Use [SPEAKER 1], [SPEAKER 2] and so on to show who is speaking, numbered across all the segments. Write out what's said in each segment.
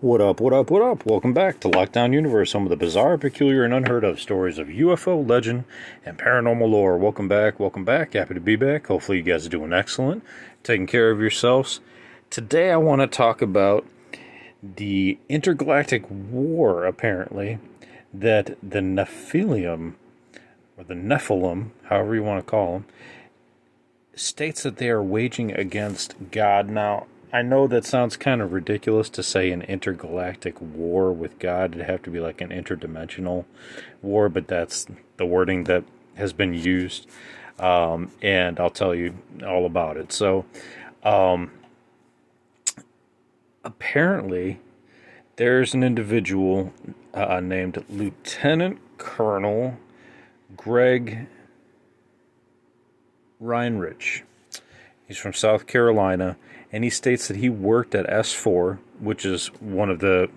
[SPEAKER 1] What up, what up, what up? Welcome back to Lockdown Universe, home of the bizarre, peculiar, and unheard of stories of UFO legend and paranormal lore. Welcome back, welcome back. Happy to be back. Hopefully, you guys are doing excellent, taking care of yourselves. Today, I want to talk about the intergalactic war, apparently, that the Nephilim, or the Nephilim, however you want to call them, states that they are waging against God. Now, I know that sounds kind of ridiculous to say an intergalactic war with God. It'd have to be like an interdimensional war, but that's the wording that has been used. Um, and I'll tell you all about it. So, um, apparently, there's an individual uh, named Lieutenant Colonel Greg Reinrich. He's from South Carolina and he states that he worked at S4, which is one of the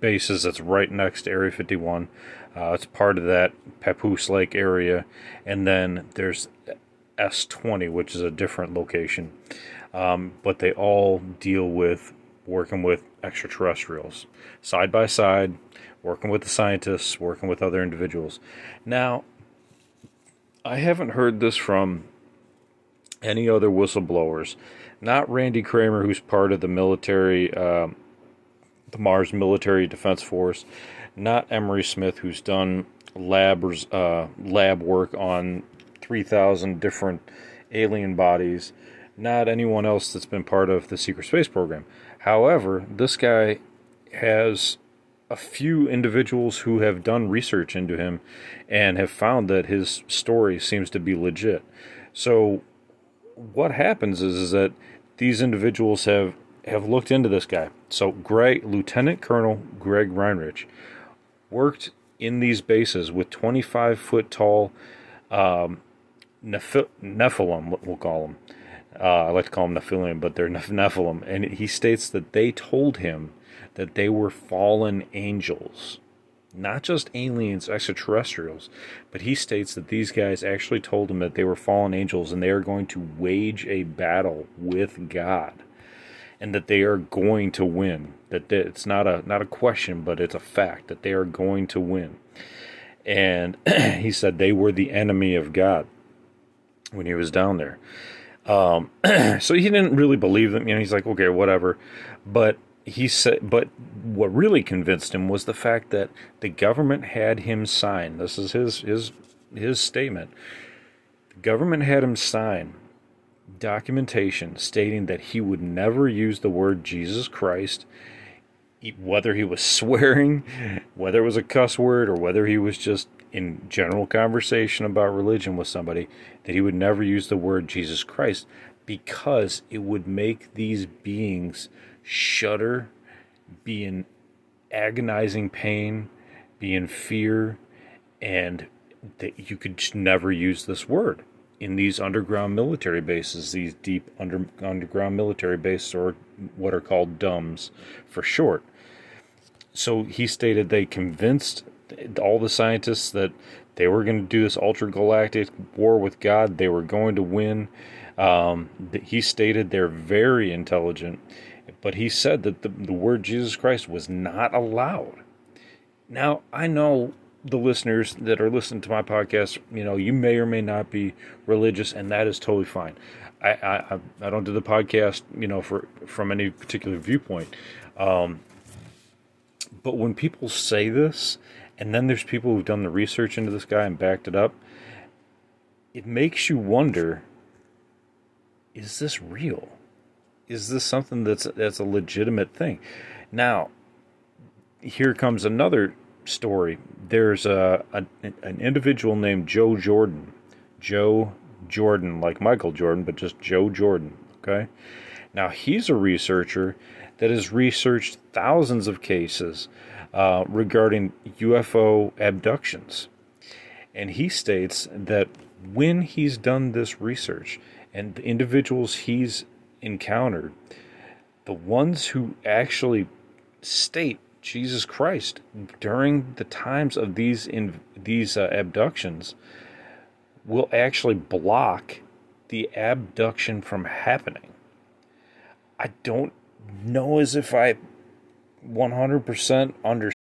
[SPEAKER 1] bases that's right next to Area 51. Uh, it's part of that Papoose Lake area, and then there's S20, which is a different location. Um, but they all deal with working with extraterrestrials side by side, working with the scientists, working with other individuals. Now, I haven't heard this from any other whistleblowers not Randy Cramer, who's part of the military, um, the Mars Military Defense Force, not Emery Smith, who's done labs, uh, lab work on 3,000 different alien bodies, not anyone else that's been part of the secret space program. However, this guy has a few individuals who have done research into him and have found that his story seems to be legit. So, what happens is, is that these individuals have have looked into this guy. So Greg, Lieutenant Colonel Greg Reinrich, worked in these bases with 25 foot tall um, Nephilim, we'll call them. Uh, I like to call them Nephilim, but they're Nephilim. And he states that they told him that they were fallen angels not just aliens, extraterrestrials, but he states that these guys actually told him that they were fallen angels and they are going to wage a battle with God and that they are going to win. That it's not a not a question, but it's a fact that they are going to win. And he said they were the enemy of God when he was down there. Um, so he didn't really believe them. You know, he's like, okay, whatever. But he said, but what really convinced him was the fact that the government had him sign. This is his his his statement. The government had him sign documentation stating that he would never use the word Jesus Christ, whether he was swearing, whether it was a cuss word, or whether he was just in general conversation about religion with somebody, that he would never use the word Jesus Christ because it would make these beings shudder, be in agonizing pain, be in fear, and that you could never use this word in these underground military bases, these deep under, underground military bases, or what are called DUMBs for short. So he stated they convinced all the scientists that They were going to do this ultra galactic war with God. They were going to win. Um, he stated they're very intelligent, but he said that the, the word Jesus Christ was not allowed. Now, I know the listeners that are listening to my podcast, you know, you may or may not be religious, and that is totally fine. I I, I don't do the podcast, you know, for from any particular viewpoint. Um, but when people say this, and then there's people who've done the research into this guy and backed it up, it makes you wonder: Is this real? Is this something that's that's a legitimate thing? Now, here comes another story. There's a, a an individual named Joe Jordan, Joe Jordan, like Michael Jordan, but just Joe Jordan. Okay, now he's a researcher that has researched thousands of cases uh, regarding UFO abductions, and he states that when he's done this research and the individuals he's encountered, the ones who actually state Jesus Christ during the times of these in these uh, abductions will actually block the abduction from happening. I don't know as if I 100% understand.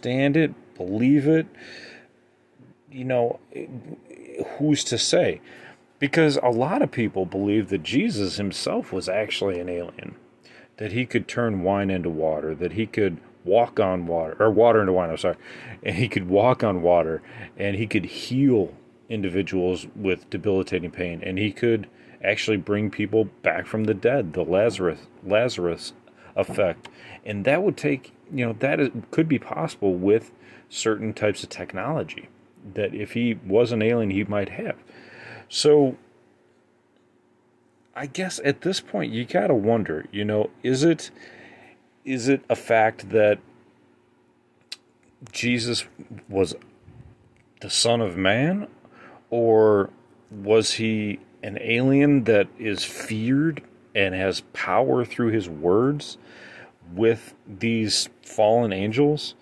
[SPEAKER 1] Stand it, believe it. You know, who's to say? Because a lot of people believe that Jesus himself was actually an alien, that he could turn wine into water, that he could walk on water or water into wine. I'm sorry, and he could walk on water, and he could heal individuals with debilitating pain, and he could actually bring people back from the dead, the Lazarus Lazarus effect, and that would take you know that is, could be possible with certain types of technology that if he was an alien he might have. So I guess at this point you got to wonder, you know, is it is it a fact that Jesus was the Son of Man, or was he an alien that is feared and has power through his words with these fallen angels?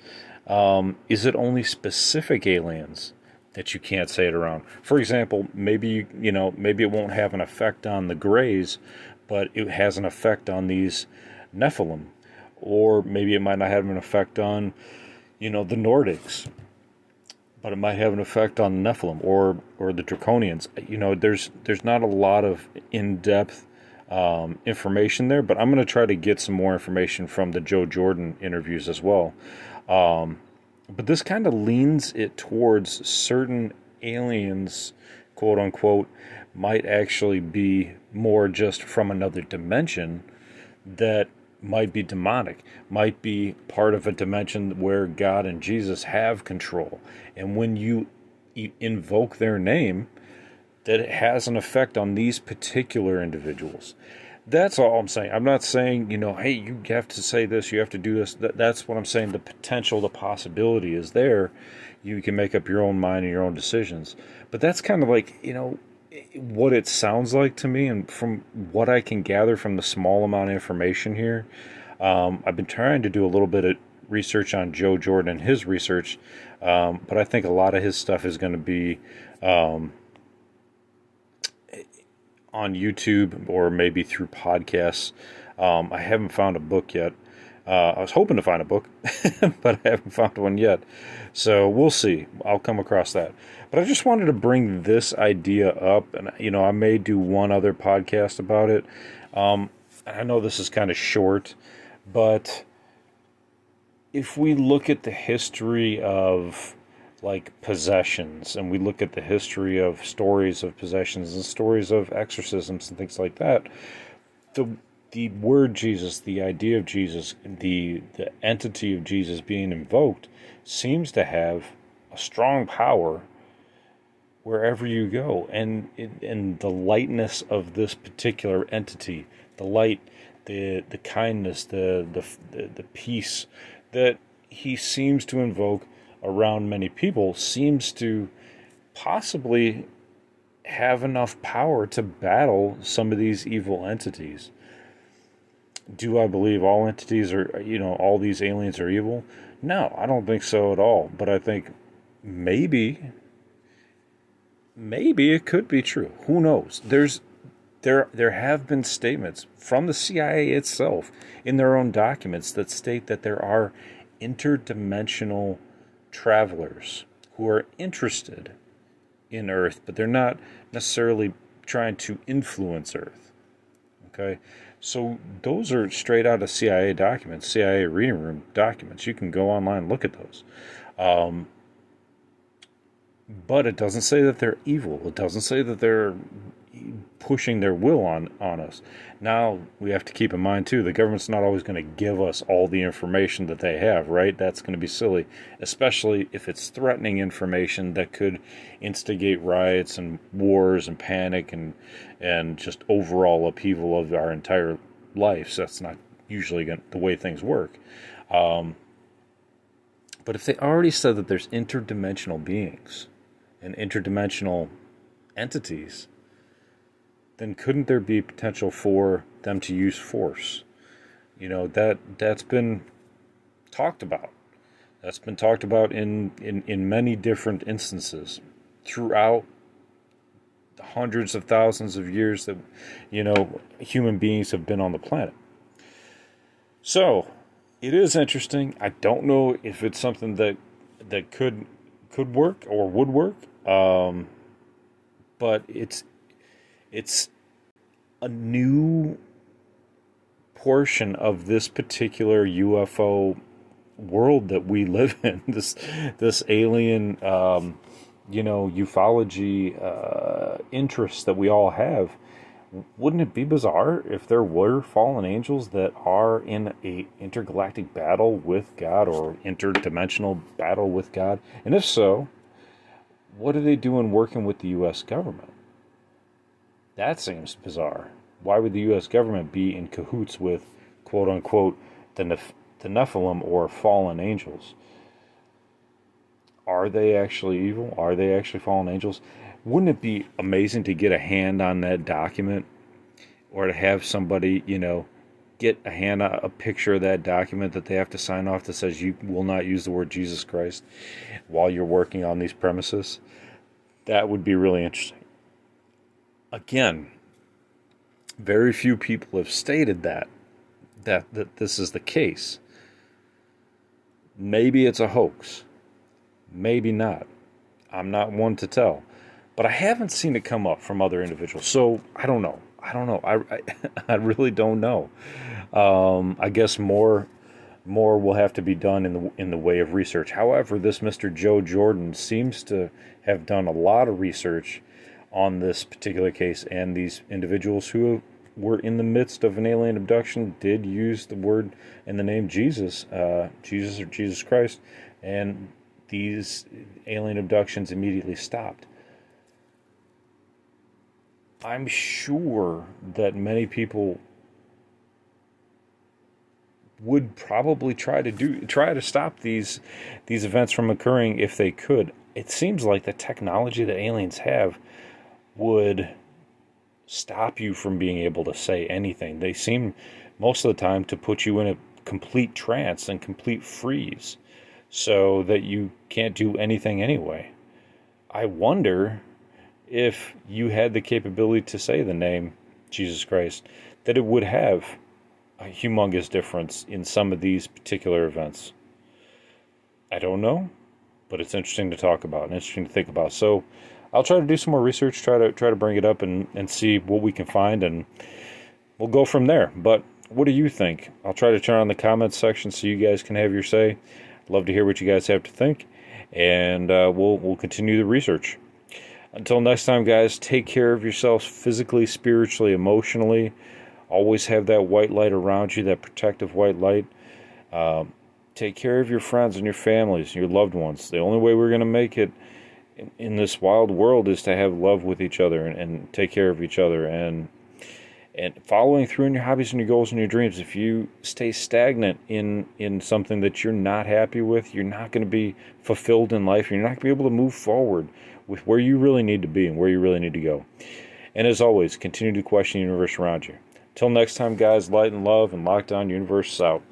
[SPEAKER 1] Um, is it only specific aliens that you can't say it around? For example, maybe you, you know maybe it won't have an effect on the Greys, but it has an effect on these Nephilim or maybe it might not have an effect on, you know, the Nordics, but it might have an effect on Nephilim or or the Draconians. You know, there's there's not a lot of in depth um, information there, but I'm going to try to get some more information from the Joe Jordan interviews as well. Um, but this kind of leans it towards certain aliens, quote unquote, might actually be more just from another dimension that might be demonic, might be part of a dimension where God and Jesus have control. And when you invoke their name, that it has an effect on these particular individuals. That's all I'm saying. I'm not saying, you know, hey, you have to say this, you have to do this. That's what I'm saying. The potential, the possibility is there. You can make up your own mind and your own decisions. But that's kind of like, you know, what it sounds like to me, and from what I can gather from the small amount of information here, um, I've been trying to do a little bit of research on Joe Jordan and his research, um, but I think a lot of his stuff is going to be um, on YouTube or maybe through podcasts. Um, I haven't found a book yet. Uh, I was hoping to find a book, but I haven't found one yet. So we'll see. I'll come across that. But I just wanted to bring this idea up, and you know, I may do one other podcast about it. Um, I know this is kind of short, but if we look at the history of like possessions and we look at the history of stories of possessions and stories of exorcisms and things like that, the the word Jesus, the idea of Jesus, the the entity of Jesus being invoked seems to have a strong power wherever you go, and and the lightness of this particular entity, the light, the the kindness, the the the, the peace that he seems to invoke around many people seems to possibly have enough power to battle some of these evil entities. Do I believe all entities are, you know, all these aliens are evil? No, I don't think so at all. But I think maybe, maybe it could be true. Who knows? There's, there, there have been statements from the CIA itself in their own documents that state that there are interdimensional travelers who are interested in Earth, but they're not necessarily trying to influence Earth. Okay, so those are straight out of CIA documents, CIA reading room documents. You can go online and look at those. Um, but it doesn't say that they're evil. It doesn't say that they're pushing their will on on us. Now we have to keep in mind too, the government's not always going to give us all the information that they have, right? That's going to be silly, especially if it's threatening information that could instigate riots and wars and panic and and just overall upheaval of our entire lives. So that's not usually going the way things work. Um, but if they already said that there's interdimensional beings and interdimensional entities, then couldn't there be potential for them to use force? You know that that's been talked about. That's been talked about in in, in many different instances throughout hundreds of thousands of years that you know human beings have been on the planet. So it is interesting. I don't know if it's something that that could could work or would work. Um, but it's it's a new portion of this particular UFO world that we live in. This this alien, um, you know, ufology uh, interest that we all have. Wouldn't it be bizarre if there were fallen angels that are in a intergalactic battle with God or interdimensional battle with God? And if so, what are they doing working with the U.S. government? That seems bizarre. Why would the U.S. government be in cahoots with, quote unquote, the, Neph- the Nephilim or fallen angels? Are they actually evil? Are they actually fallen angels? Wouldn't it be amazing to get a hand on that document or to have somebody, you know, get a hand on a picture of that document that they have to sign off that says you will not use the word Jesus Christ while you're working on these premises? That would be really interesting again, very few people have stated that that that this is the case. Maybe it's a hoax. Maybe not. I'm not one to tell. But I haven't seen it come up from other individuals. So I don't know. I don't know. I, I, I really don't know. Um, I guess more more will have to be done in the in the way of research. However, this Mr. Joe Jordan seems to have done a lot of research on this particular case, and these individuals who were in the midst of an alien abduction did use the word and the name Jesus, uh, Jesus or Jesus Christ, and these alien abductions immediately stopped. I'm sure that many people would probably try to do try to stop these these events from occurring if they could. It seems like the technology that aliens have would stop you from being able to say anything. They seem most of the time to put you in a complete trance and complete freeze so that you can't do anything anyway. I wonder if you had the capability to say the name Jesus Christ, that it would have a humongous difference in some of these particular events. I don't know, but it's interesting to talk about and interesting to think about. So, I'll try to do some more research, try to try to bring it up and, and see what we can find, and we'll go from there. But what do you think? I'll try to turn on the comments section so you guys can have your say. Love to hear what you guys have to think, and uh, we'll we'll continue the research. Until next time, guys, take care of yourselves physically, spiritually, emotionally. Always have that white light around you, that protective white light. Um, take care of your friends and your families, your loved ones. The only way we're going to make it in this wild world is to have love with each other and, and take care of each other and and following through in your hobbies and your goals and your dreams. If you stay stagnant in in something that you're not happy with you're not going to be fulfilled in life. You're not going to be able to move forward with where you really need to be and where you really need to go. And as always continue to question the universe around you. Until next time guys light and love and lockdown universe out